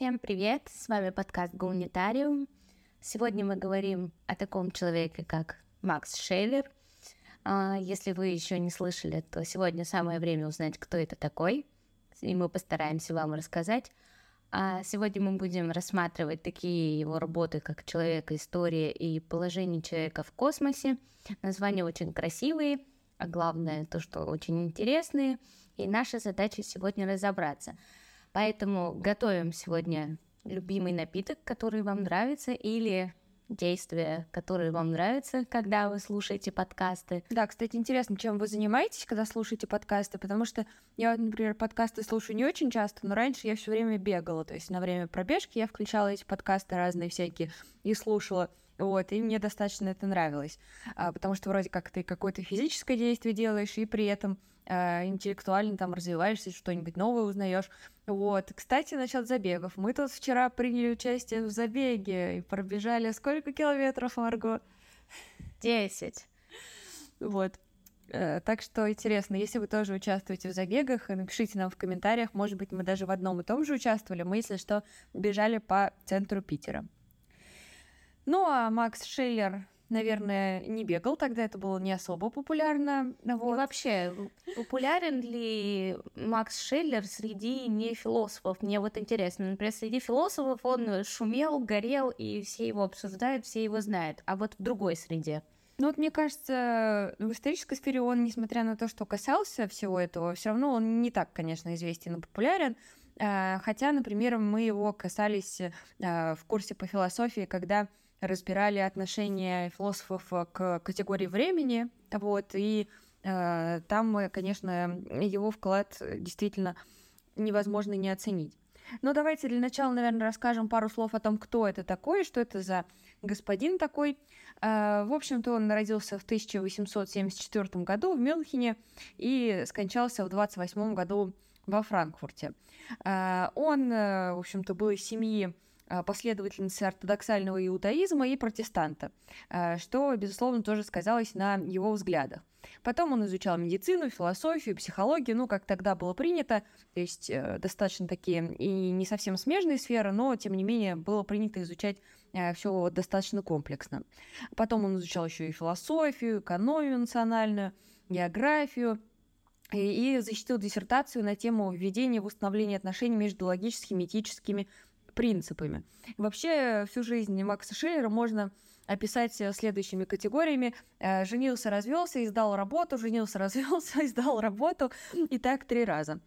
Всем привет! С вами подкаст Гуманитариум. Сегодня мы говорим о таком человеке, как Макс Шейлер. А, если вы еще не слышали, то сегодня самое время узнать, кто это такой, и мы постараемся вам рассказать. А сегодня мы будем рассматривать такие его работы, как «Человек, история» и «Положение человека в космосе». Названия очень красивые, а главное то, что очень интересные. И наша задача сегодня разобраться. Поэтому готовим сегодня любимый напиток, который вам нравится, или действия, которые вам нравятся, когда вы слушаете подкасты. Да, кстати, интересно, чем вы занимаетесь, когда слушаете подкасты, потому что я, например, подкасты слушаю не очень часто, но раньше я все время бегала, то есть на время пробежки я включала эти подкасты разные всякие и слушала. Вот, и мне достаточно это нравилось, а, потому что вроде как ты какое-то физическое действие делаешь, и при этом интеллектуально там развиваешься, что-нибудь новое узнаешь. Вот, кстати, насчет забегов. Мы тут вчера приняли участие в забеге и пробежали сколько километров, Марго? Десять. Вот. Э, так что интересно, если вы тоже участвуете в забегах, напишите нам в комментариях. Может быть, мы даже в одном и том же участвовали. Мы, если что, бежали по центру Питера. Ну, а Макс Шиллер, наверное, не бегал, тогда это было не особо популярно. Вот. И вообще, популярен ли Макс Шиллер среди не философов? Мне вот интересно. Например, среди философов он шумел, горел, и все его обсуждают, все его знают. А вот в другой среде? Ну вот мне кажется, в исторической сфере он, несмотря на то, что касался всего этого, все равно он не так, конечно, известен и популярен. Э, хотя, например, мы его касались э, в курсе по философии, когда разбирали отношение философов к категории времени, вот, и э, там, конечно, его вклад действительно невозможно не оценить. Но давайте для начала, наверное, расскажем пару слов о том, кто это такой, что это за господин такой. Э, в общем-то, он родился в 1874 году в Мюнхене и скончался в 28 году во Франкфурте. Э, он, э, в общем-то, был из семьи Э, последовательницы ортодоксального иудаизма и протестанта, э, что, безусловно, тоже сказалось на его взглядах. Потом он изучал медицину, философию, психологию, ну, как тогда было принято, то есть э, достаточно такие и не совсем смежные сферы, но, тем не менее, было принято изучать все достаточно комплексно. Потом он изучал еще и философию, экономию национальную, географию, и, защитил диссертацию на тему введения в установление отношений между логическими этическими принципами. Вообще всю жизнь Макса Шиллера можно описать следующими категориями. Э, женился, развелся, издал работу, женился, развелся, издал работу, и так три раза.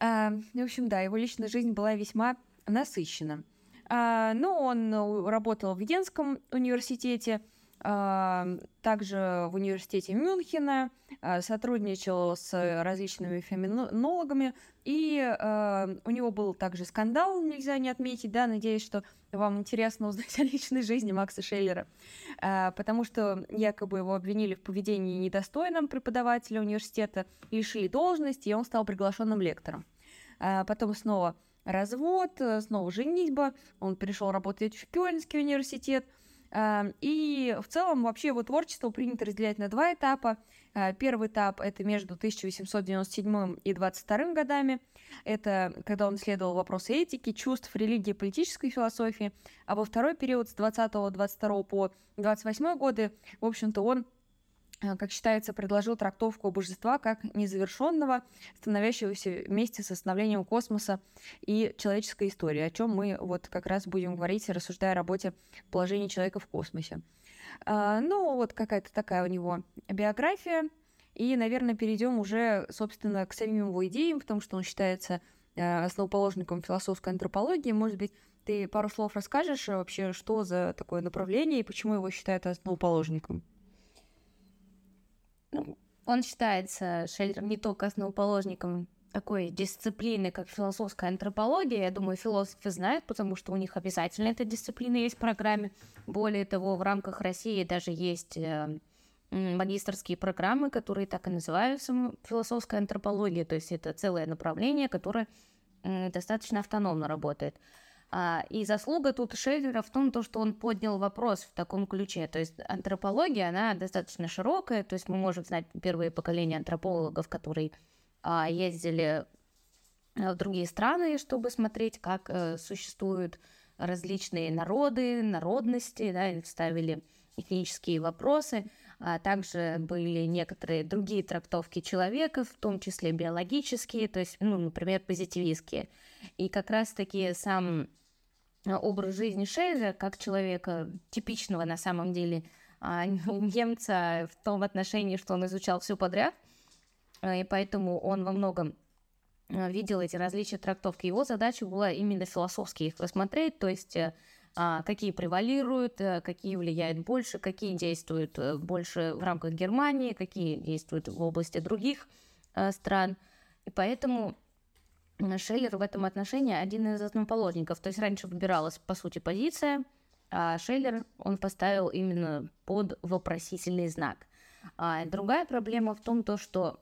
Э, в общем, да, его личная жизнь была весьма насыщена. Э, ну, он работал в Венском университете, также в университете Мюнхена, а, сотрудничал с различными феминологами, и э, у него был также скандал, нельзя не отметить, да, надеюсь, что вам интересно узнать о личной жизни Макса Шейлера, э, потому что якобы его обвинили в поведении недостойном преподавателя университета, лишили должности, и он стал приглашенным лектором. Э, потом снова развод, снова женитьба, он пришел работать в Кёльнский университет, и в целом вообще его творчество принято разделять на два этапа. Э, первый этап — это между 1897 и 22 годами. Это когда он исследовал вопросы этики, чувств, религии, политической философии. А во второй период с 20-22 по 28 годы, в общем-то, он как считается, предложил трактовку божества как незавершенного, становящегося вместе с становлением космоса и человеческой истории, о чем мы вот как раз будем говорить, рассуждая о работе положения человека в космосе. А, ну, вот какая-то такая у него биография. И, наверное, перейдем уже, собственно, к самим его идеям, потому что он считается э, основоположником философской антропологии. Может быть, ты пару слов расскажешь вообще, что за такое направление и почему его считают основоположником? Ну, он считается Шеллером не только основоположником такой дисциплины, как философская антропология. Я думаю, философы знают, потому что у них обязательно эта дисциплина есть в программе. Более того, в рамках России даже есть э, магистрские программы, которые так и называются философская антропология. То есть это целое направление, которое достаточно автономно работает. А, и заслуга тут Шеллера в том, то, что он поднял вопрос в таком ключе. То есть антропология, она достаточно широкая. То есть мы можем знать первые поколения антропологов, которые а, ездили в другие страны, чтобы смотреть, как существуют различные народы, народности, да, ставили этнические вопросы, а также были некоторые другие трактовки человека, в том числе биологические, то есть, ну, например, позитивистские. И как раз-таки сам а, образ жизни Шейза, как человека типичного на самом деле а, немца в том отношении, что он изучал все подряд, а, и поэтому он во многом видел эти различия трактовки. Его задача была именно философски их рассмотреть, то есть какие превалируют, э, какие влияют больше, какие действуют э, больше в рамках Германии, какие действуют в области других э, стран. И поэтому Шеллер в этом отношении один из основоположников. То есть раньше выбиралась, по сути, позиция, а Шеллер он поставил именно под вопросительный знак. А другая проблема в том, то, что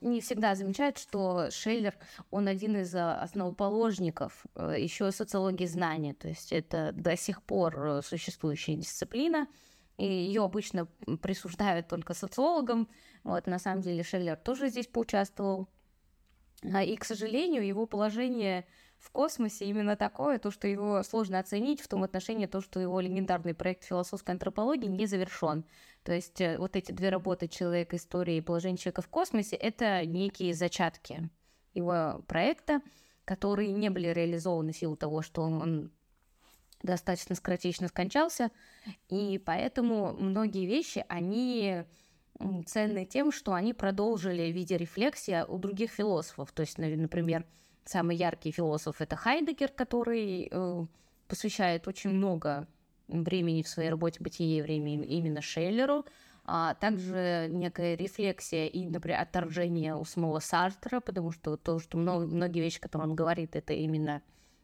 не всегда замечают, что Шейлер, он один из а, основоположников э, еще социологии знания, то есть это до сих пор э, существующая дисциплина, и ее обычно присуждают только социологам. Вот, на самом деле Шейлер тоже здесь поучаствовал. А, и, к сожалению, его положение в космосе именно такое, то, что его сложно оценить в том отношении, то, что его легендарный проект философской антропологии не завершен. То есть э, вот эти две работы «Человек, история» и «Положение человека в космосе» — это некие зачатки его проекта, которые не были реализованы в силу того, что он достаточно скоротечно скончался, и поэтому многие вещи, они ценны тем, что они продолжили в виде рефлексии у других философов. То есть, например, самый яркий философ это Хайдегер, который э, посвящает очень много времени в своей работе «Бытие времени» именно Шеллеру, а также некая рефлексия и, например, отторжение у самого Сартера, потому что то, что много, многие вещи, которые он говорит, это именно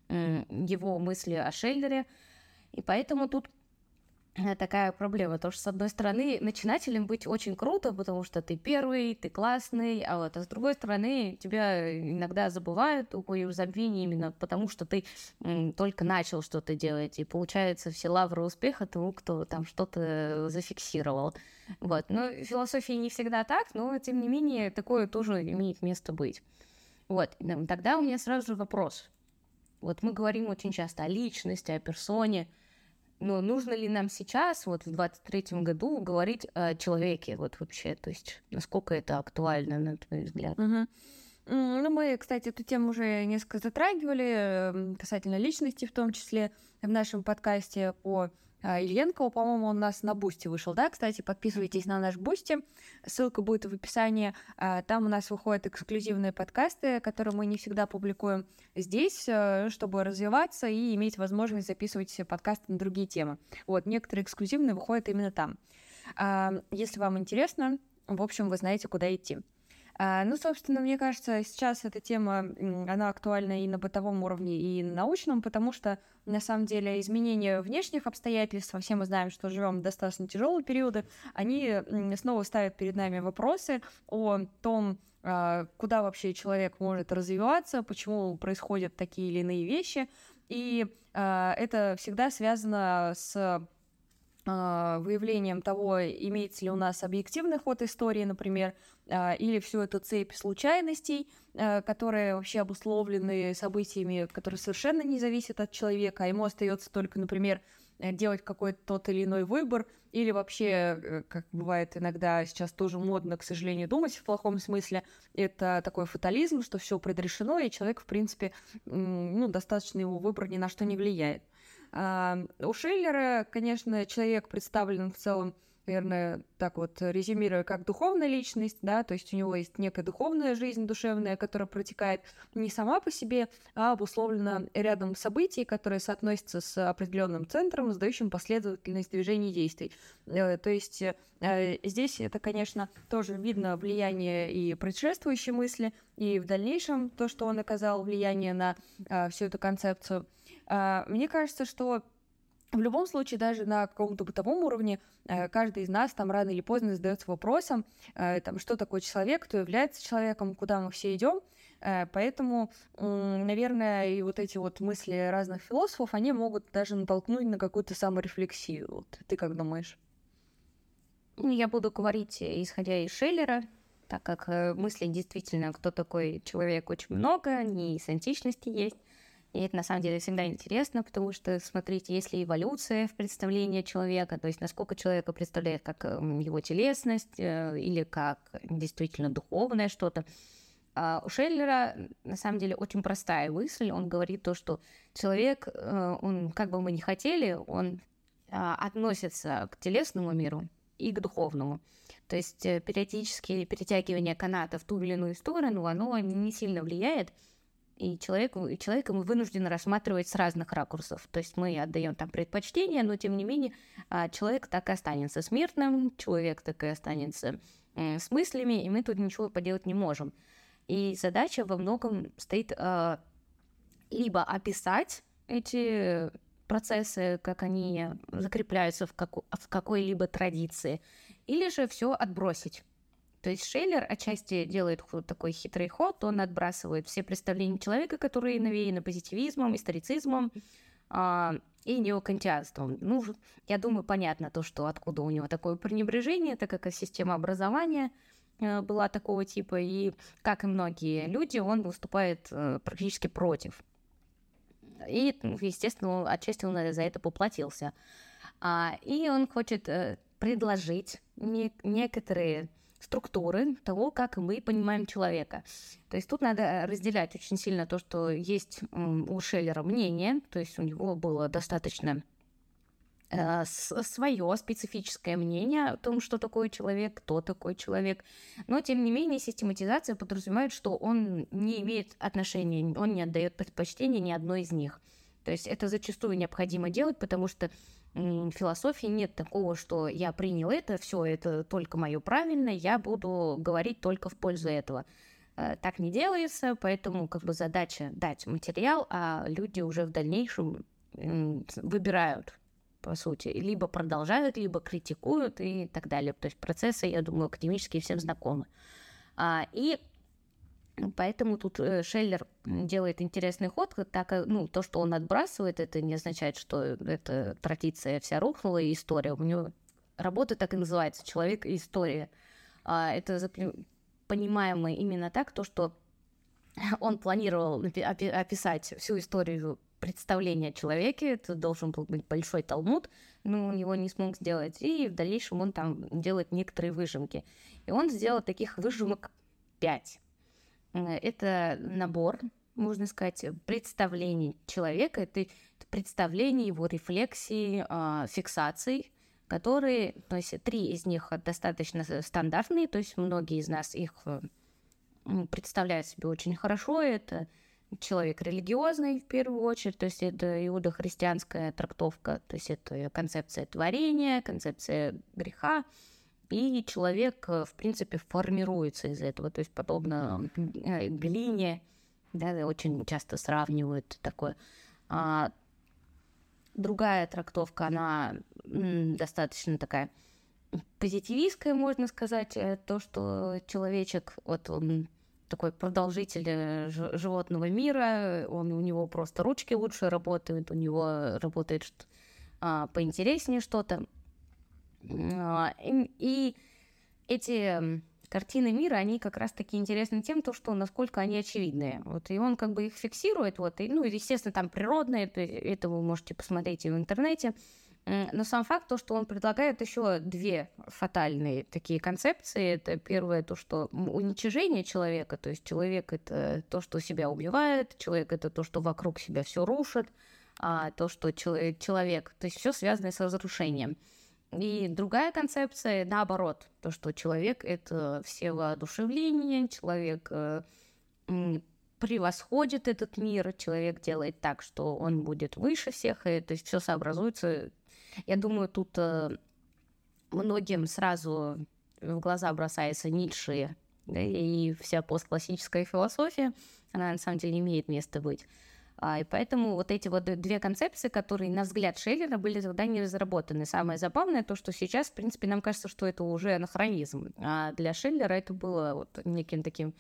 его мысли о Шеллере. И поэтому тут такая проблема, то что, с одной стороны, начинателем быть очень круто, потому что ты первый, ты классный, а вот а с другой стороны, тебя иногда забывают, уходишь в забвение именно потому, что ты м, только начал что-то делать, и получается все лавры успеха тому, кто там что-то зафиксировал. Вот. Но в философии не всегда так, но, тем не менее, такое тоже имеет место быть. Вот. Тогда у меня сразу же вопрос. Вот мы говорим очень часто о личности, о персоне – но нужно ли нам сейчас, вот в 23-м году, говорить о человеке, вот вообще, то есть насколько это актуально, на твой взгляд? Угу. Ну, мы, кстати, эту тему уже несколько затрагивали, касательно личности в том числе, в нашем подкасте по а, Ильенкову, по-моему, у нас на Бусти вышел, да, кстати, подписывайтесь на наш Бусти, ссылка будет в описании, а, там у нас выходят эксклюзивные подкасты, которые мы не всегда публикуем здесь, э, чтобы развиваться и иметь возможность записывать подкасты на другие темы. Вот, некоторые эксклюзивные выходят именно там. А, если вам интересно, в общем, вы знаете, куда идти. А, ну, собственно, мне кажется, сейчас эта тема, она актуальна и на бытовом уровне, и на научном, потому что, на самом деле, изменения внешних обстоятельств, все мы знаем, что живем в достаточно тяжелые периоды, они снова ставят перед нами вопросы о том, а, куда вообще человек может развиваться, почему происходят такие или иные вещи, и а, это всегда связано с а, выявлением того, имеется ли у нас объективный ход истории, например, а, или всю эту цепь случайностей, а, которые вообще обусловлены событиями, которые совершенно не зависят от человека, а ему остается только, например, делать какой-то тот или иной выбор, или вообще, э, как бывает иногда сейчас тоже модно, к сожалению, думать в плохом смысле, это такой фатализм, что все предрешено, и человек, в принципе, ну, достаточно его выбор ни на что не влияет. А, у Шиллера, конечно, человек представлен в целом наверное, так вот резюмируя, как духовная личность, да, то есть у него есть некая духовная жизнь душевная, которая протекает не сама по себе, а обусловлена рядом событий, которые соотносятся с определенным центром, задающим последовательность движений действий. Э, то есть э, здесь это, конечно, тоже видно влияние и предшествующей мысли, и в дальнейшем то, что он оказал влияние на э, всю эту концепцию – а, мне кажется, что в любом случае, даже на каком-то бытовом уровне, э, каждый из нас там рано или поздно задается вопросом, э, там, что такое человек, кто является человеком, куда мы все идем. Э, поэтому, наверное, и вот эти вот мысли разных философов, они могут даже натолкнуть на какую-то саморефлексию. Вот ты как думаешь? Ну, я буду говорить, исходя из Шеллера, так как мыслей действительно, кто такой человек, очень много, они с античности есть. И это на самом деле всегда интересно, потому что, смотрите, есть ли эволюция в представлении человека, то есть насколько человека представляет как эм, его телесность э, или как действительно духовное что-то. А у Шеллера на самом деле очень простая мысль. Он говорит то, что человек, э, он, как бы мы ни хотели, он а, относится к телесному миру и к духовному. То есть э, периодически перетягивание каната в ту или иную сторону, оно не сильно влияет и человеку, и человека мы вынуждены рассматривать с разных ракурсов. То есть мы отдаем там предпочтение, но тем не менее а, человек так и останется смертным, человек так и останется с мыслями, и мы тут ничего поделать не можем. И задача во многом стоит а, либо описать эти процессы, как они закрепляются в, как, в какой-либо традиции, или же все отбросить. То есть Шейлер отчасти делает такой хитрый ход, он отбрасывает все представления человека, которые навеяны позитивизмом, историцизмом а, и неокантианством. Ну, я думаю, понятно то, что откуда у него такое пренебрежение, так как система образования э, была такого типа, и, как и многие люди, он выступает э, практически против. И, естественно, отчасти он за это поплатился. А, и он хочет э, предложить не, некоторые структуры того, как мы понимаем человека. То есть тут надо разделять очень сильно то, что есть у Шеллера мнение, то есть у него было достаточно э, свое специфическое мнение о том, что такое человек, кто такой человек. Но, тем не менее, систематизация подразумевает, что он не имеет отношения, он не отдает предпочтения ни одной из них. То есть это зачастую необходимо делать, потому что философии нет такого, что я принял это, все, это только мое правильное, я буду говорить только в пользу этого. Э, так не делается, поэтому как бы задача дать материал, а люди уже в дальнейшем выбирают, по сути, либо продолжают, либо критикуют и так далее. То есть процессы, я думаю, академические всем знакомы. А, и Поэтому тут э, Шеллер делает интересный ход, так как ну, то, что он отбрасывает, это не означает, что эта традиция вся рухнула, и история. У него работа так и называется «Человек и история». А, это понимаемо именно так, то, что он планировал описать всю историю представления о человеке, это должен был быть большой талмуд, но он его не смог сделать, и в дальнейшем он там делает некоторые выжимки. И он сделал таких выжимок пять. Это набор, можно сказать, представлений человека, это представление его рефлексии, а, фиксаций, которые, то есть три из них достаточно стандартные, то есть многие из нас их э, представляют себе очень хорошо. Это человек религиозный в первую очередь, то есть это иудохристианская трактовка, то есть это концепция творения, концепция греха, и человек, э, в принципе, формируется из этого, то есть подобно э, глине, да, очень часто сравнивают такое. А другая трактовка, она достаточно такая позитивистская, можно сказать, э, то, что человечек, вот он такой продолжитель животного мира, он, у него просто ручки лучше работают, у него работает а, поинтереснее что-то. А, и эти картины мира, они как раз-таки интересны тем, то, что насколько они очевидные. Вот, и он как бы их фиксирует, вот, и, ну, естественно, там природные, это вы можете посмотреть и в интернете. Но сам факт, то, что он предлагает еще две фатальные такие концепции. Это первое, то, что уничижение человека, то есть человек это то, что себя убивает, человек это то, что вокруг себя все рушит, а то, что человек, то есть все связанное с разрушением. И другая концепция, наоборот, то, что человек — это все воодушевление, человек э, превосходит этот мир, человек делает так, что он будет выше всех, и то есть все сообразуется. Я думаю, тут э, многим сразу в глаза бросается Ницше да, и вся постклассическая философия, она на самом деле имеет место быть. А, и поэтому вот эти вот две концепции, которые, на взгляд Шеллера, были тогда не разработаны. Самое забавное то, что сейчас, в принципе, нам кажется, что это уже анахронизм. А для Шеллера это было вот неким таким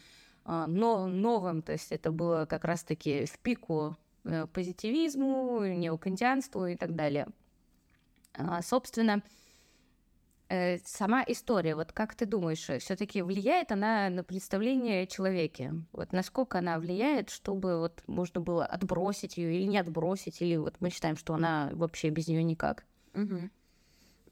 а, но, новым, то есть это было как раз-таки в пику э, позитивизму, неокантианству и так далее. А, собственно, сама история, вот как ты думаешь, все-таки влияет она на представление о человеке? Вот насколько она влияет, чтобы вот можно было отбросить ее или не отбросить, или вот мы считаем, что она вообще без нее никак? Угу.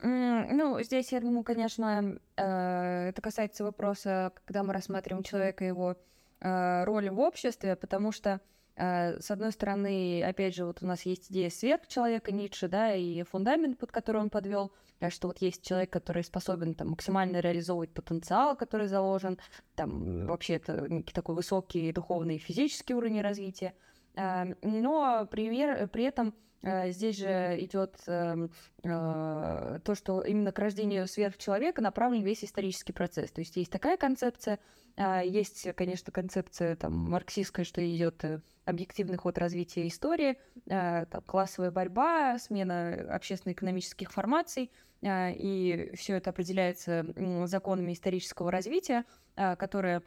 Ну, здесь, я думаю, конечно, э, это касается вопроса, когда мы рассматриваем человека, его э, роли в обществе, потому что Э, с одной стороны, опять же, вот у нас есть идея сверхчеловека Ницше, да, и фундамент, под который он подвел, что вот есть человек, который способен там максимально реализовывать потенциал, который заложен, там вообще это такой высокий духовный и физический уровень развития, э, но пример, при этом э, Здесь же идет э, э, то, что именно к рождению сверхчеловека направлен весь исторический процесс. То есть есть такая концепция, э, есть, конечно, концепция там, марксистская, что идет объективный ход развития истории, э, там, классовая борьба, смена общественно-экономических формаций, э, и все это определяется законами исторического развития, э, которые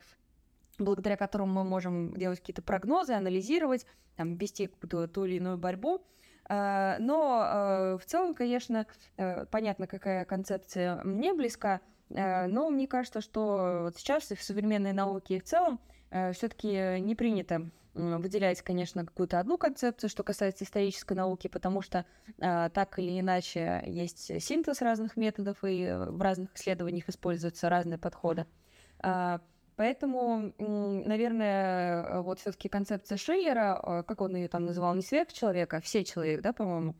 благодаря которым мы можем делать какие-то прогнозы, анализировать, там, вести какую-то ту или иную борьбу. Но в целом, конечно, понятно, какая концепция мне близка, но мне кажется, что сейчас и в современной науке и в целом все-таки не принято выделять, конечно, какую-то одну концепцию, что касается исторической науки, потому что э, так или иначе есть синтез разных методов, и в разных исследованиях используются разные подходы. Э, поэтому, наверное, вот все-таки концепция Шиллера, э, как он ее там называл, не свет человека, а все человек, да, по-моему,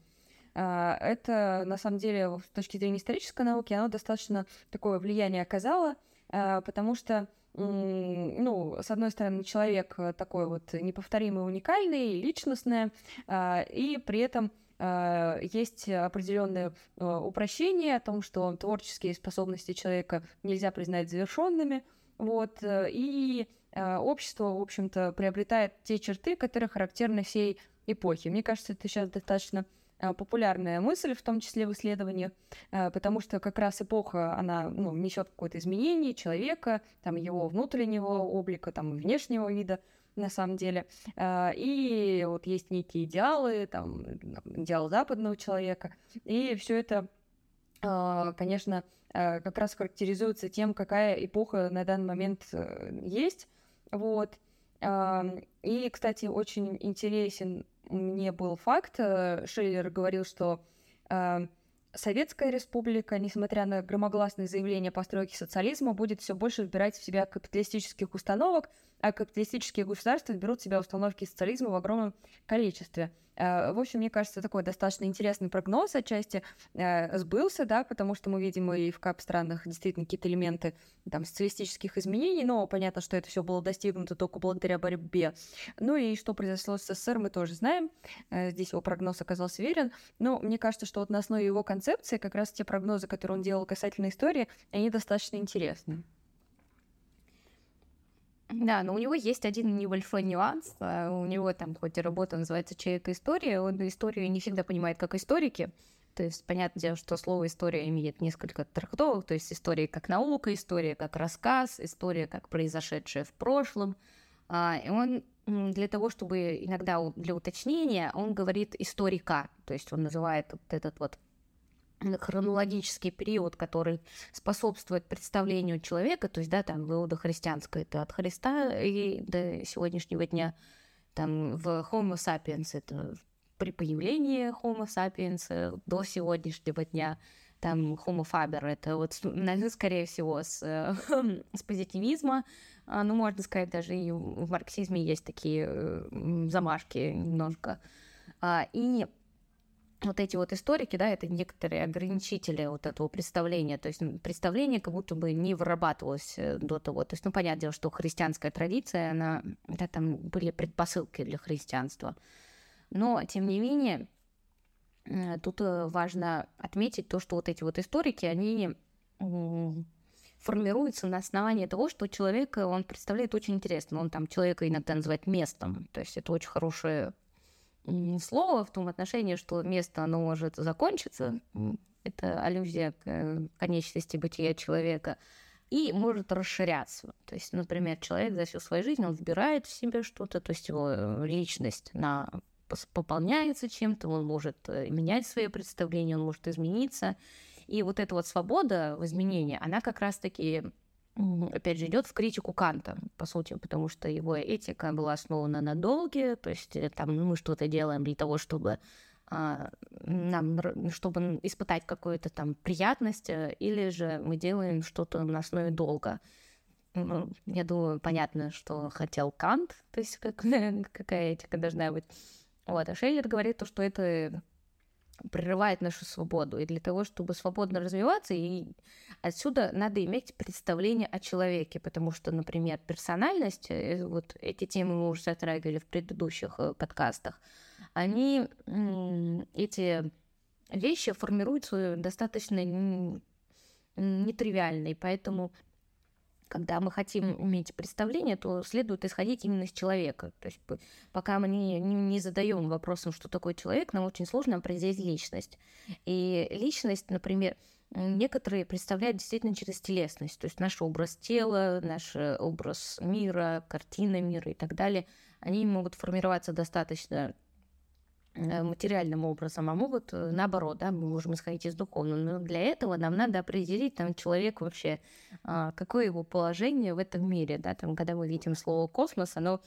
это на самом деле с точки зрения исторической науки, оно достаточно такое влияние оказало, потому что ну, с одной стороны, человек э, такой вот неповторимый, уникальный, личностный, а, и при этом а, есть определенное а, упрощение о том, что творческие способности человека нельзя признать завершенными, вот, э, и общество, в общем-то, приобретает те черты, которые характерны всей эпохе. Мне кажется, это сейчас достаточно популярная мысль, в том числе в исследованиях, а, потому что как раз эпоха, она ну, несет какое-то изменение человека, там, его внутреннего облика, там, внешнего вида, на самом деле. А, и вот есть некие идеалы, там, идеал западного человека, и все это конечно, как раз характеризуется тем, какая эпоха на данный момент э, есть. Вот. И, кстати, очень интересен мне был факт. Э, Шиллер говорил, что э, Советская республика, несмотря на громогласные заявления о постройке социализма, будет все больше выбирать в себя капиталистических установок, а капиталистические государства берут в себя установки социализма в огромном количестве. Э, в общем, мне кажется, такой достаточно интересный прогноз отчасти э, сбылся, да, потому что мы видим и в КАП-странах действительно какие-то элементы там социалистических изменений, но понятно, что это все было достигнуто только благодаря борьбе. Ну и что произошло с СССР, мы тоже знаем. Э, здесь его прогноз оказался верен. Но мне кажется, что вот на основе его концепции как раз те прогнозы, которые он делал касательно истории, они достаточно интересны. Да, но у него есть один небольшой нюанс. А, у него там хоть и работа называется «Человек история», он историю не всегда понимает как историки. То есть, понятное дело, что слово «история» имеет несколько трактовок, то есть история как наука, история как рассказ, история как произошедшее в прошлом. А, и он для того, чтобы иногда для уточнения, он говорит историка, то есть он называет вот этот вот хронологический период, который способствует представлению человека, то есть, да, там, в иудохристианской это от Христа и до сегодняшнего дня, там, в Homo sapiens это при появлении Homo sapiens до сегодняшнего дня, там, Homo faber это вот, наверное, скорее всего, с, с позитивизма, а, ну, можно сказать, даже и в марксизме есть такие э, замашки немножко. А, и вот эти вот историки, да, это некоторые ограничители вот этого представления. То есть представление как будто бы не вырабатывалось э, до того. То есть, ну, понятное дело, что христианская традиция, она, да, там были предпосылки для христианства. Но, тем не менее, э, тут э, важно отметить то, что вот эти вот историки, они формируются на основании того, что человек, он представляет очень интересно. Он там человека иногда называет местом. То есть это очень хорошее слово в том отношении, что место, оно может закончиться, это аллюзия к э, конечности бытия человека, и может расширяться. То есть, например, человек за всю свою жизнь, он выбирает в себе что-то, то есть его э, личность на пополняется чем-то, он может э, менять свои представления, он может измениться. И вот эта вот свобода в изменении, она как раз-таки опять же, идет в критику Канта, по сути, потому что его этика была основана на долге, то есть э, там ну, мы что-то делаем для того, чтобы а, нам, чтобы испытать какую-то там приятность, э, или же мы делаем что-то на основе долга. Ну, я думаю, понятно, что хотел Кант, то есть как, какая этика должна быть. Вот, а Шейлер говорит то, что это прерывает нашу свободу. И для того, чтобы свободно развиваться, и отсюда надо иметь представление о человеке, потому что, например, персональность, э, вот эти темы мы уже затрагивали в предыдущих э, подкастах, они, эти вещи формируются достаточно нетривиальные, поэтому когда мы хотим иметь представление, то следует исходить именно из человека. То есть пока мы не, не, не задаем вопросом, что такое человек, нам очень сложно определить личность. И личность, например, некоторые представляют действительно через телесность, то есть наш образ тела, наш э, образ мира, картина мира и так далее, они могут формироваться достаточно материальным образом, а могут э, наоборот, да, мы можем исходить из духовного. Но для этого нам надо определить там человек вообще, а, какое его положение в этом мире, да, там, когда мы видим слово космос, оно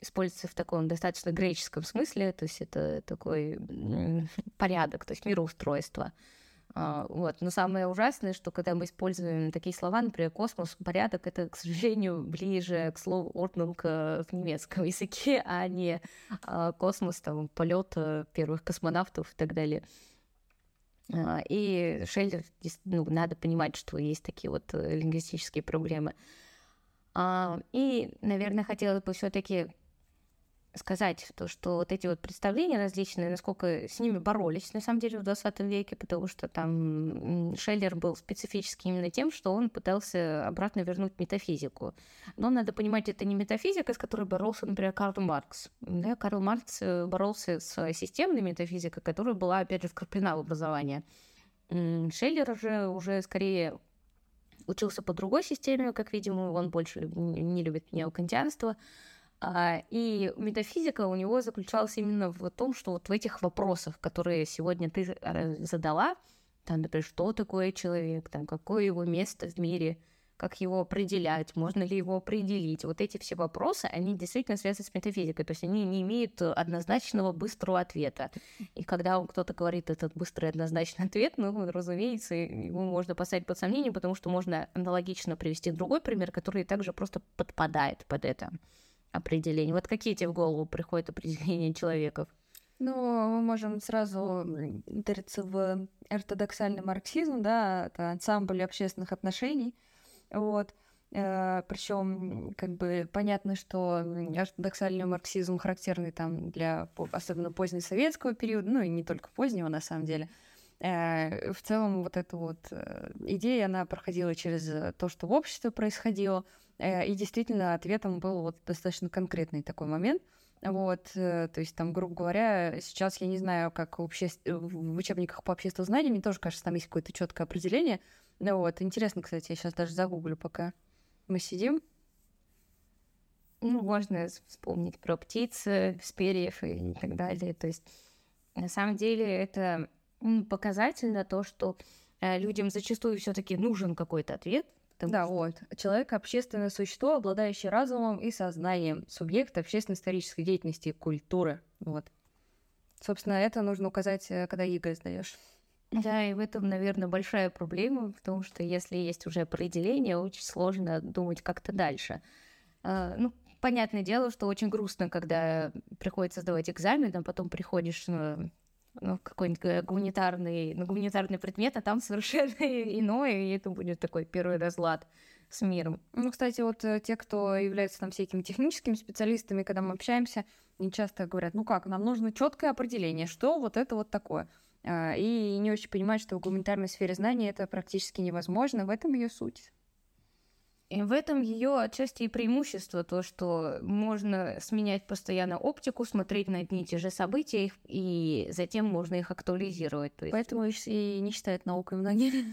используется в таком достаточно греческом смысле, то есть это такой порядок, то есть мироустройство. А, вот. Но самое ужасное, что когда мы используем такие слова, например, космос, порядок, это, к сожалению, ближе к слову Ordnung в немецком языке, а не а, космос, там, полет э, первых космонавтов и так далее. А, и Шеллер, ну, надо понимать, что есть такие вот э, лингвистические проблемы. И, наверное, хотелось бы все-таки сказать, то, что вот эти вот представления различные, насколько с ними боролись, на самом деле, в 20 веке, потому что там Шеллер был специфический именно тем, что он пытался обратно вернуть метафизику. Но надо понимать, это не метафизика, с которой боролся, например, Карл Маркс. Да, Карл Маркс э, боролся с системной метафизикой, которая была, опять же, вкраплена в образование. Шеллер же уже скорее учился по другой системе, как видимо, он больше не любит неокантианство, и метафизика у него заключалась именно в том, что вот в этих вопросах, которые сегодня ты э, задала, там, например, что такое человек, там, какое его место в мире, как его определять, можно ли его определить. Вот эти все вопросы, они действительно связаны с метафизикой, то есть они не имеют однозначного быстрого ответа. И когда кто-то говорит этот быстрый однозначный ответ, ну, разумеется, его можно поставить под сомнение, потому что можно аналогично привести другой пример, который также просто подпадает под это определений? Вот какие тебе в голову приходят определения человеков? Ну, мы можем сразу удариться в ортодоксальный марксизм, да, это ансамбль общественных отношений, вот. Э, Причем, как бы понятно, что ортодоксальный марксизм характерный там для особенно позднесоветского периода, ну и не только позднего на самом деле. Э, в целом вот эта вот э, идея, она проходила через то, что в обществе происходило, Э, и действительно, ответом был вот достаточно конкретный такой момент. Вот, э, то есть там, грубо говоря, сейчас я не знаю, как в, обще... в учебниках по общественному знанию, мне тоже кажется, там есть какое-то четкое определение. Ну вот, интересно, кстати, я сейчас даже загуглю, пока мы сидим. Ну, можно вспомнить про птицы, с перьев и так далее. То есть, на самом деле, это показательно то, что э, людям зачастую все-таки нужен какой-то ответ, да, что... вот. Человек — общественное существо, обладающее разумом и сознанием, субъект общественно-исторической деятельности и культуры. Вот. Собственно, это нужно указать, э, когда ЕГЭ сдаешь. Да, и в этом, наверное, большая проблема, потому что если есть уже определение, очень сложно думать как-то дальше. А, ну, понятное дело, что очень грустно, когда приходится сдавать экзамен, а потом приходишь ну, какой-нибудь э, гуманитарный, ну, гуманитарный предмет, а там совершенно иное, и это будет такой первый разлад с миром. Ну, кстати, вот э, те, кто являются там всякими техническими специалистами, когда мы общаемся, они часто говорят, ну как, нам нужно четкое определение, что вот это вот такое. А, и не очень понимают, что в гуманитарной сфере знаний это практически невозможно, в этом ее суть. И в этом ее отчасти и преимущество, то, что можно сменять постоянно оптику, смотреть на одни и те же события, и затем можно их актуализировать. То есть... Поэтому и не считают наукой многие.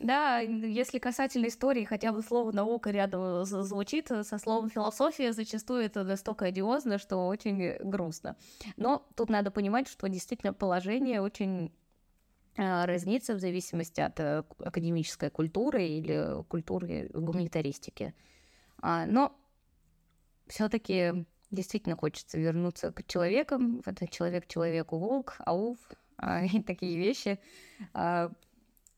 Да, если касательно истории, хотя бы слово наука рядом звучит, со словом философия зачастую это настолько одиозно, что очень грустно. Но тут надо понимать, что действительно положение очень разнится в зависимости от э, академической культуры или культуры гуманитаристики. А, но все-таки действительно хочется вернуться к человекам. Это человек человеку волк, ауф а, и такие вещи.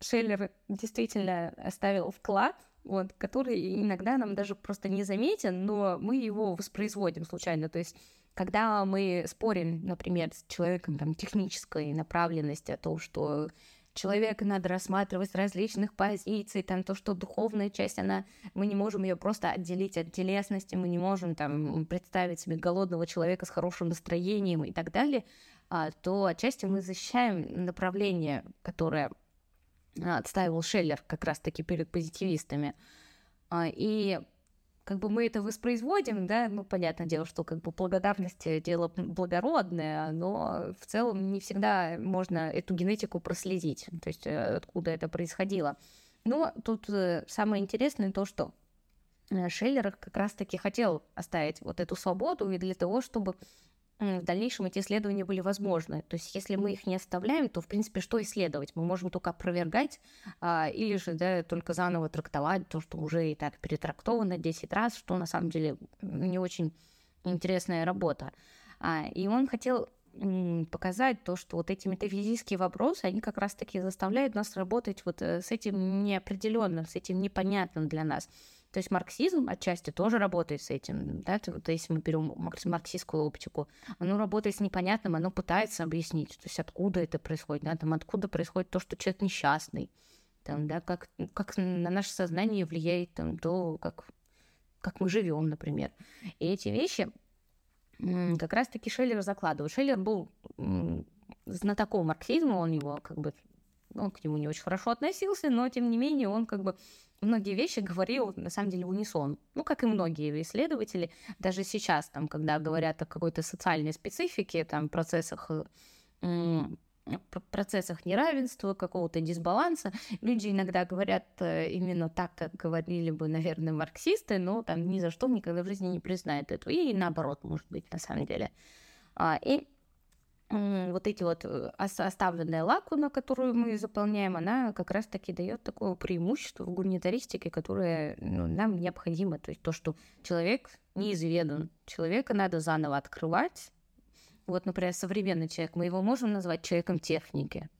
Шеллер действительно оставил вклад, вот, который иногда нам даже просто не заметен, но мы его воспроизводим случайно. То есть когда мы спорим, например, с человеком там, технической направленности о том, что человека надо рассматривать с различных позиций, там то, что духовная часть, она, мы не можем ее просто отделить от телесности, мы не можем там представить себе голодного человека с хорошим настроением и так далее, а, то отчасти мы защищаем направление, которое отстаивал Шеллер как раз-таки перед позитивистами. А, и как бы мы это воспроизводим, да, ну, понятное дело, что как бы благодарность — дело благородное, но в целом не всегда можно эту генетику проследить, то есть э, откуда это происходило. Но тут э, самое интересное то, что э, Шеллер как раз-таки хотел оставить вот эту свободу и для того, чтобы в дальнейшем эти исследования были возможны. То есть, если мы их не оставляем, то, в принципе, что исследовать? Мы можем только опровергать а, или же да, только заново трактовать то, что уже и так перетрактовано 10 раз, что на самом деле не очень интересная работа. А, и он хотел показать то, что вот эти метафизические вопросы, они как раз-таки заставляют нас работать вот э, с этим неопределенным, с этим непонятным для нас. То есть марксизм отчасти тоже работает с этим, да, то, если мы берем марксистскую оптику, оно работает с непонятным, оно пытается объяснить, то есть откуда это происходит, да, там откуда происходит то, что человек несчастный, там, да, как, как на наше сознание влияет там, то, как, как мы живем, например. И эти вещи как раз-таки Шеллер закладывает. Шеллер был знатоком марксизма, он его как бы он к нему не очень хорошо относился, но тем не менее он как бы многие вещи говорил, на самом деле, унисон. Ну, как и многие исследователи, даже сейчас, там, когда говорят о какой-то социальной специфике, там, процессах процессах неравенства, какого-то дисбаланса. Люди иногда говорят э, именно так, как говорили бы, наверное, марксисты, но там ни за что никогда в жизни не признают этого. И наоборот, может быть, на самом деле. А, и вот эти вот э, оставленная лакуна, которую мы заполняем, она как раз-таки дает такое преимущество в гуманитаристике, которое ну, нам необходимо. То есть то, что человек неизведан, человека надо заново открывать. Вот, например, современный человек, мы его можем назвать человеком техники.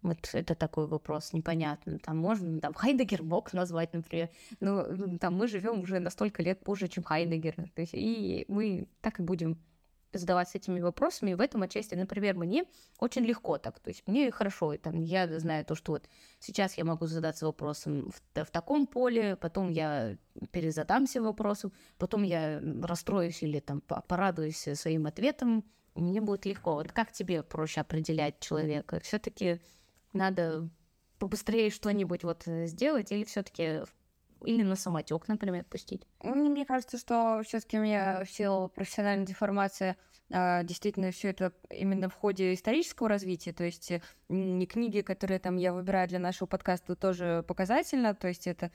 Вот это такой вопрос непонятный. Там можно, там Хайдегер мог назвать, например. Но там мы живем уже на столько лет позже, чем Хайдегер. То есть, и мы так и будем задаваться этими вопросами. И в этом отчасти, например, мне очень легко так. То есть мне хорошо, и, там, я знаю то, что вот сейчас я могу задаться вопросом в, в таком поле, потом я перезадамся вопросом, потом я расстроюсь или там порадуюсь своим ответом, мне будет легко. Вот как тебе проще определять человека? Все-таки надо побыстрее что-нибудь вот сделать или все-таки или на самотек, например, пустить? Мне кажется, что все-таки у меня в силу профессиональной деформации действительно все это именно в ходе исторического развития, то есть не книги, которые там я выбираю для нашего подкаста, тоже показательно, то есть это,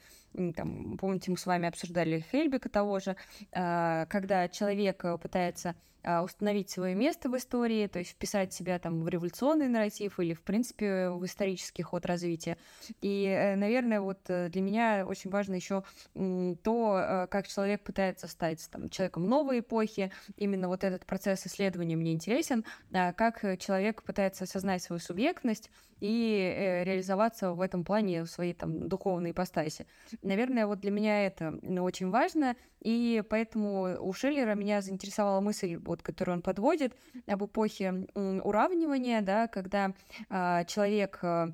там, помните, мы с вами обсуждали Хельбека того же, а, когда человек пытается а, установить свое место в истории, то есть вписать себя там в революционный нарратив или, в принципе, в исторический ход развития. И, э, наверное, вот э, для меня очень важно еще то, э, как человек пытается стать там, человеком новой эпохи. Именно вот этот процесс исследования мне интересен, как человек пытается осознать свою субъектность и реализоваться в этом плане в своей там духовной ипостаси. Наверное, вот для меня это ну, очень важно, и поэтому у Шиллера меня заинтересовала мысль, вот, которую он подводит, об эпохе уравнивания, да, когда э, человек э,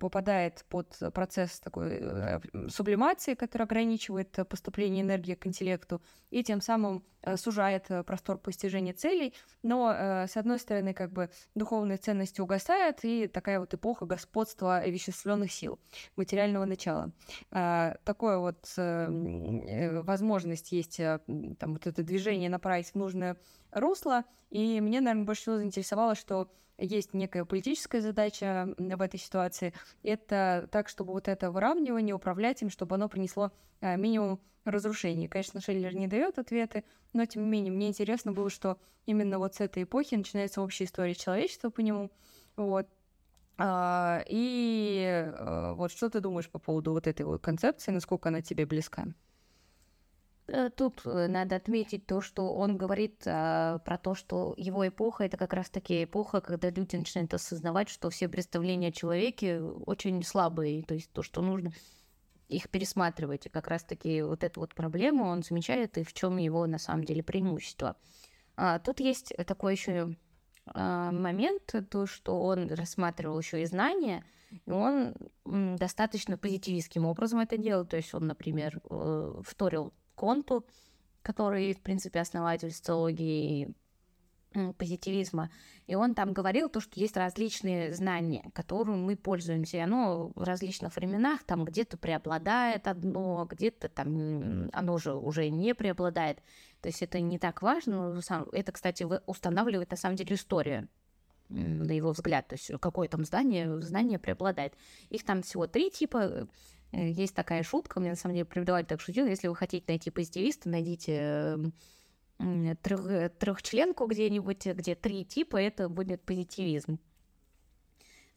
попадает под процесс такой э, сублимации, который ограничивает поступление энергии к интеллекту, и тем самым э, сужает э, простор постижения целей, но, э, с одной стороны, как бы духовные ценности угасают, и такая вот эпоха господства вещественных сил, материального начала. Э, такое вот э, э возможность есть э, там вот это движение направить в нужное русло, и мне, наверное, больше всего заинтересовало, что есть некая политическая задача в этой ситуации. Это так, чтобы вот это выравнивание управлять им, чтобы оно принесло минимум разрушений. Конечно, Шеллер не дает ответы, но тем не менее мне интересно было, что именно вот с этой эпохи начинается общая история человечества по нему. Вот. А, и а, вот что ты думаешь по поводу вот этой вот концепции, насколько она тебе близка? Э, тут э, надо отметить то, что он говорит а, про то, что его эпоха это как раз-таки эпоха, когда люди начинают осознавать, что все представления о человеке очень слабые, то есть то, что нужно их пересматривать. И как раз-таки вот эту вот проблему он замечает, и в чем его на самом деле преимущество. А, тут есть такой еще момент, то, что он рассматривал еще и знания, и он достаточно позитивистским образом это делал. То есть он, например, э, вторил Конту, который, в принципе, основатель социологии позитивизма. И он там говорил то, что есть различные знания, которыми мы пользуемся. И оно в различных временах там где-то преобладает одно, где-то там оно же уже не преобладает. То есть это не так важно. Это, кстати, устанавливает на самом деле историю на его взгляд, то есть какое там здание, знание преобладает. Их там всего три типа. Э, есть такая шутка, мне на самом деле преподаватель так шутил, если вы хотите найти позитивиста, найдите эм, трех, трехчленку где-нибудь, где три типа, это будет позитивизм.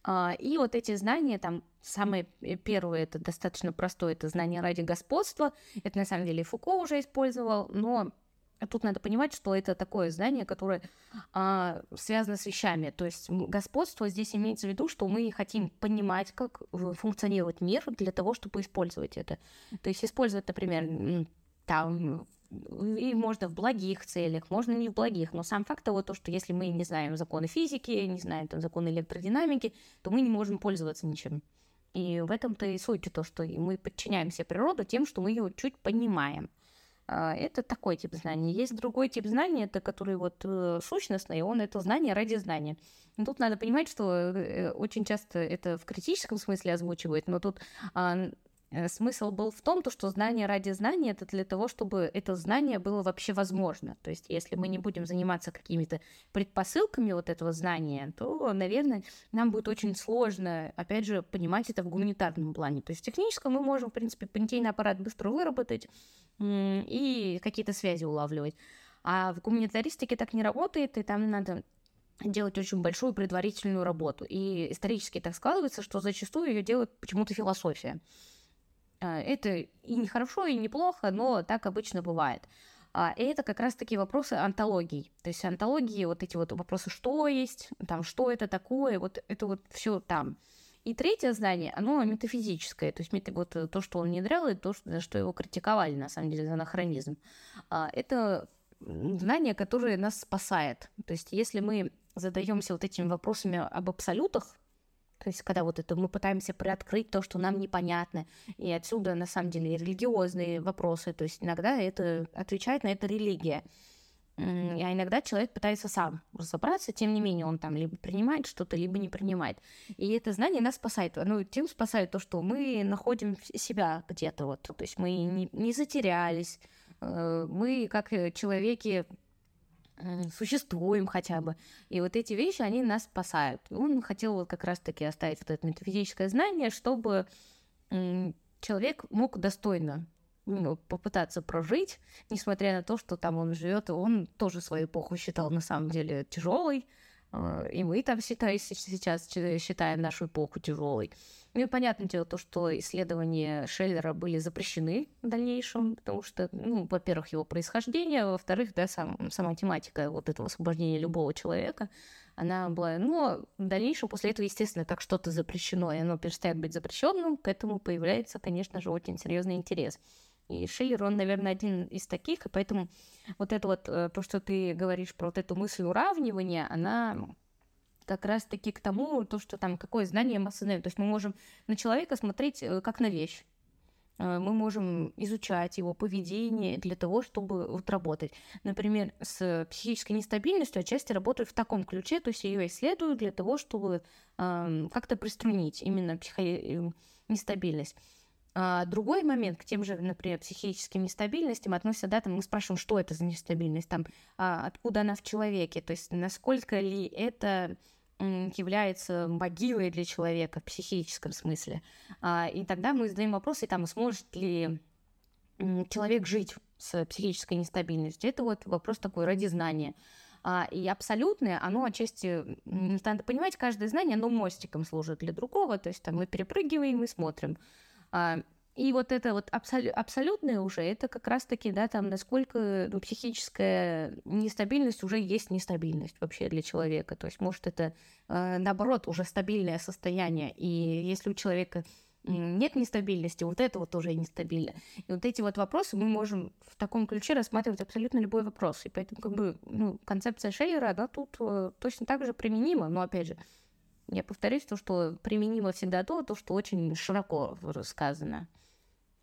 А, и вот эти знания, там, самое первое, это достаточно простое, это знание ради господства. Это на самом деле Фуко уже использовал, но тут надо понимать, что это такое знание, которое а, связано с вещами. То есть господство здесь имеется в виду, что мы хотим понимать, как функционирует мир для того, чтобы использовать это. То есть использовать, например, там и можно в благих целях, можно не в благих, но сам факт того, то, что если мы не знаем законы физики, не знаем там, законы электродинамики, то мы не можем пользоваться ничем. И в этом-то и суть, то, что мы подчиняемся природу тем, что мы ее чуть понимаем. А, это такой тип знаний. Есть другой тип знаний, это который вот э, сущностный, он это знание ради знания. Но тут надо понимать, что э, очень часто это в критическом смысле озвучивают, но тут а, Э, смысл был в том, то, что знание ради знания это для того, чтобы это знание было вообще возможно. То есть, если мы не будем заниматься какими-то предпосылками вот этого знания, то, наверное, нам будет очень сложно, опять же, понимать это в гуманитарном плане. То есть, в техническом мы можем, в принципе, понятийный аппарат быстро выработать и какие-то связи улавливать. А в гуманитаристике так не работает, и там надо делать очень большую предварительную работу. И исторически так складывается, что зачастую ее делает почему-то философия. А, это и не хорошо, и не плохо, но так обычно бывает. А, и это как раз-таки вопросы антологий. То есть антологии, вот эти вот вопросы, что есть, там, что это такое, вот это вот все там. И третье знание, оно метафизическое, то есть вот то, что он внедрял, и то, за что его критиковали, на самом деле, за анахронизм. А, это знание, которое нас спасает. То есть если мы задаемся вот этими вопросами об абсолютах, то есть, когда вот это мы пытаемся приоткрыть то, что нам непонятно, и отсюда, на самом деле, религиозные вопросы, то есть иногда это отвечает на это религия. А иногда человек пытается сам разобраться, тем не менее он там либо принимает что-то, либо не принимает. И это знание нас спасает. Ну, тем спасает то, что мы находим себя где-то вот. То есть мы не, не затерялись, э, мы как человеки существуем хотя бы. И вот эти вещи, они нас спасают. Он хотел вот как раз-таки оставить вот это метафизическое знание, чтобы человек мог достойно ну, попытаться прожить, несмотря на то, что там он живет, он тоже свою эпоху считал на самом деле тяжелой, и мы там считаем, сейчас считаем нашу эпоху тяжелой. Ну и понятное дело то, что исследования Шеллера были запрещены в дальнейшем, потому что, ну, во-первых, его происхождение, во-вторых, да, сам, сама тематика вот этого освобождения любого человека, она была, ну, в дальнейшем после этого, естественно, как что-то запрещено, и оно перестает быть запрещенным, к этому появляется, конечно же, очень серьезный интерес. И Шиллер, он, наверное, один из таких, и поэтому вот это вот, э, то, что ты говоришь про вот эту мысль уравнивания, она как раз-таки к тому, то, что там какое знание мы осознаем. То есть мы можем на человека смотреть э, как на вещь. Э, мы можем изучать его поведение для того, чтобы вот работать. Например, с психической нестабильностью отчасти работают в таком ключе, то есть ее исследуют для того, чтобы э, как-то приструнить именно психо- нестабильность. А другой момент к тем же, например, психическим нестабильностям относится, да, там мы спрашиваем, что это за нестабильность, там, а, откуда она в человеке, то есть насколько ли это является могилой для человека в психическом смысле. А, и тогда мы задаем вопрос, и там, сможет ли человек жить с психической нестабильностью. Это вот вопрос такой ради знания. И абсолютное, оно отчасти, надо понимать, каждое знание, оно мостиком служит для другого, то есть там мы перепрыгиваем и смотрим. А, и вот это вот абсол- абсолютное уже, это как раз-таки, да, там, насколько ну, психическая нестабильность уже есть нестабильность вообще для человека. То есть, может, это, э, наоборот, уже стабильное состояние. И если у человека нет нестабильности, вот это вот тоже нестабильно. И вот эти вот вопросы мы можем в таком ключе рассматривать абсолютно любой вопрос. И поэтому как бы ну, концепция Шейера, она тут э, точно так же применима, но опять же, я повторюсь, то, что применимо всегда то, то, что очень широко рассказано.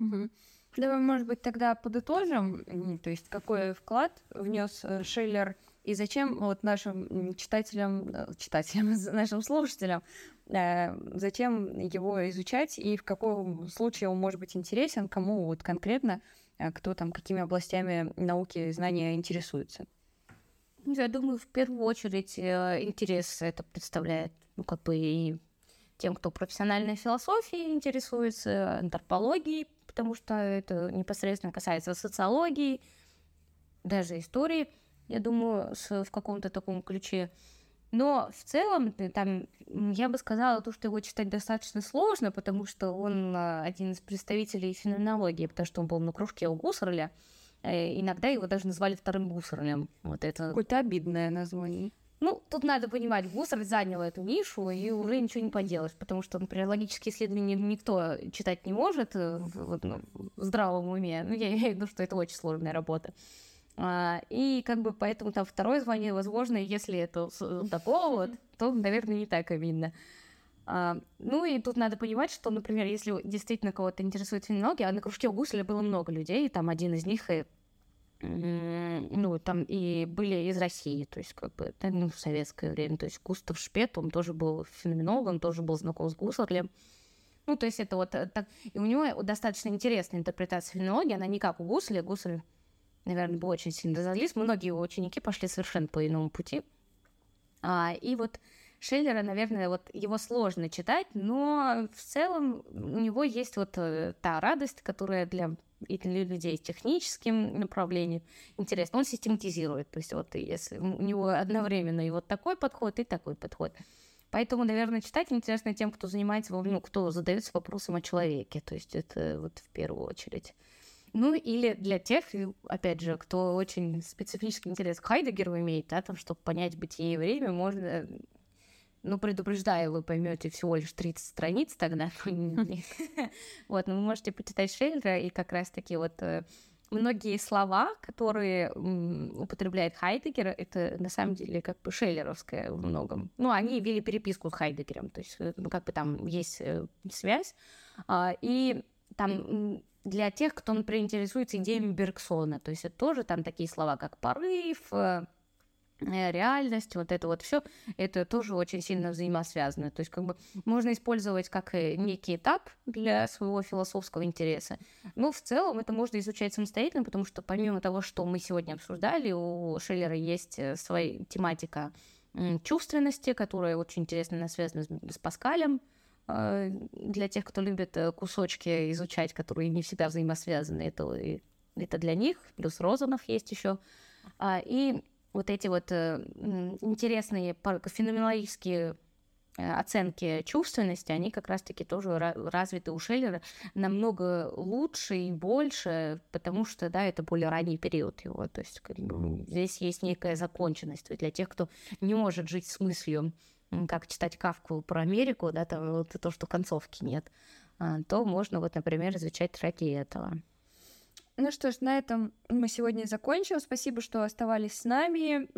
Угу. Давай, может быть, тогда подытожим, то есть какой вклад внес э, Шейлер и зачем вот нашим читателям, э, читателям, нашим слушателям, э, зачем его изучать и в каком случае он может быть интересен, кому вот конкретно, кто там какими областями науки знания интересуется? Я думаю, в первую очередь интерес это представляет, ну, как бы и тем, кто профессиональной философией интересуется, антропологией, потому что это непосредственно касается социологии, даже истории, я думаю, с, в каком-то таком ключе. Но в целом, там, я бы сказала, то, что его читать достаточно сложно, потому что он а, один из представителей феноменологии, потому что он был на кружке у Гуссерля. Э, иногда его даже назвали вторым Гуссерлем. Вот это... Какое-то обидное название. Ну, тут надо понимать, Гуссер занял эту нишу, и уже ничего не поделаешь, потому что, например, логические исследования никто читать не может э, в, ну, в здравом уме. Ну, я имею в виду, что это очень сложная работа. А, и как бы поэтому там второе звание, возможно, если это такого вот, то, наверное, не так обидно. А, ну и тут надо понимать, что, например, если действительно кого-то интересует феноменология, а на кружке у Гусселя было много людей, там один из них и ну, там и были из России, то есть как бы ну, в советское время. То есть Густав Шпет, он тоже был феноменологом, тоже был знаком с Гуссерлем. Ну, то есть это вот э, так... И у него достаточно интересная интерпретация феноменологии, она не как у Гусселя. Гуссель, наверное, был очень сильно разозлился. Многие его ученики пошли совершенно по иному пути. А, и вот Шеллера, наверное, вот его сложно читать, но в целом у него есть вот э, та радость, которая для и для людей с техническим направлением интересно. Он систематизирует, то есть вот если у него одновременно и вот такой подход, и такой подход. Поэтому, наверное, читать интересно тем, кто занимается, ну, кто задается вопросом о человеке. То есть это вот в первую очередь. Ну, или для тех, опять же, кто очень специфический интерес к Хайдегеру имеет, да, там, чтобы понять бытие и время, можно ну, предупреждаю, вы поймете всего лишь 30 страниц тогда. Вот, но вы можете почитать Шейлера, и как раз-таки вот э, многие слова, которые употребляет Хайдегер, это на самом деле как бы шейлеровское в многом. Ну, они вели переписку с Хайдегером, то есть, э, ну, как бы там есть э, связь. А, и там для тех, кто, например, интересуется идеями Бергсона, то есть это тоже там такие слова, как порыв, реальность, вот это вот все, это тоже очень сильно взаимосвязано. То есть как бы можно использовать как некий этап для своего философского интереса. Но в целом это можно изучать самостоятельно, потому что помимо того, что мы сегодня обсуждали, у Шеллера есть э, своя тематика чувственности, которая очень интересно связана с, Паскалем. Э, для тех, кто любит кусочки изучать, которые не всегда взаимосвязаны, это, это для них. Плюс Розанов есть еще. А, и вот эти вот э, интересные феноменологические э, оценки чувственности, они как раз-таки тоже развиты у Шеллера намного лучше и больше, потому что, да, это более ранний период его, то есть как бы, здесь есть некая законченность. Для тех, кто не может жить с мыслью, как читать Кавку про Америку, да, там вот то, что концовки нет, а, то можно вот, например, изучать ради этого. Ну что ж, на этом мы сегодня закончим. Спасибо, что оставались с нами.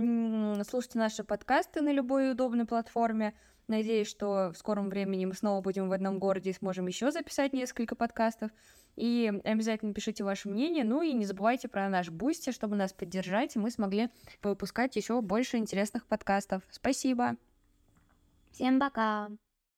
Слушайте наши подкасты на любой удобной платформе. Надеюсь, что в скором времени мы снова будем в одном городе и сможем еще записать несколько подкастов. И обязательно пишите ваше мнение. Ну и не забывайте про наш Бусти, чтобы нас поддержать, и мы смогли выпускать еще больше интересных подкастов. Спасибо. Всем пока.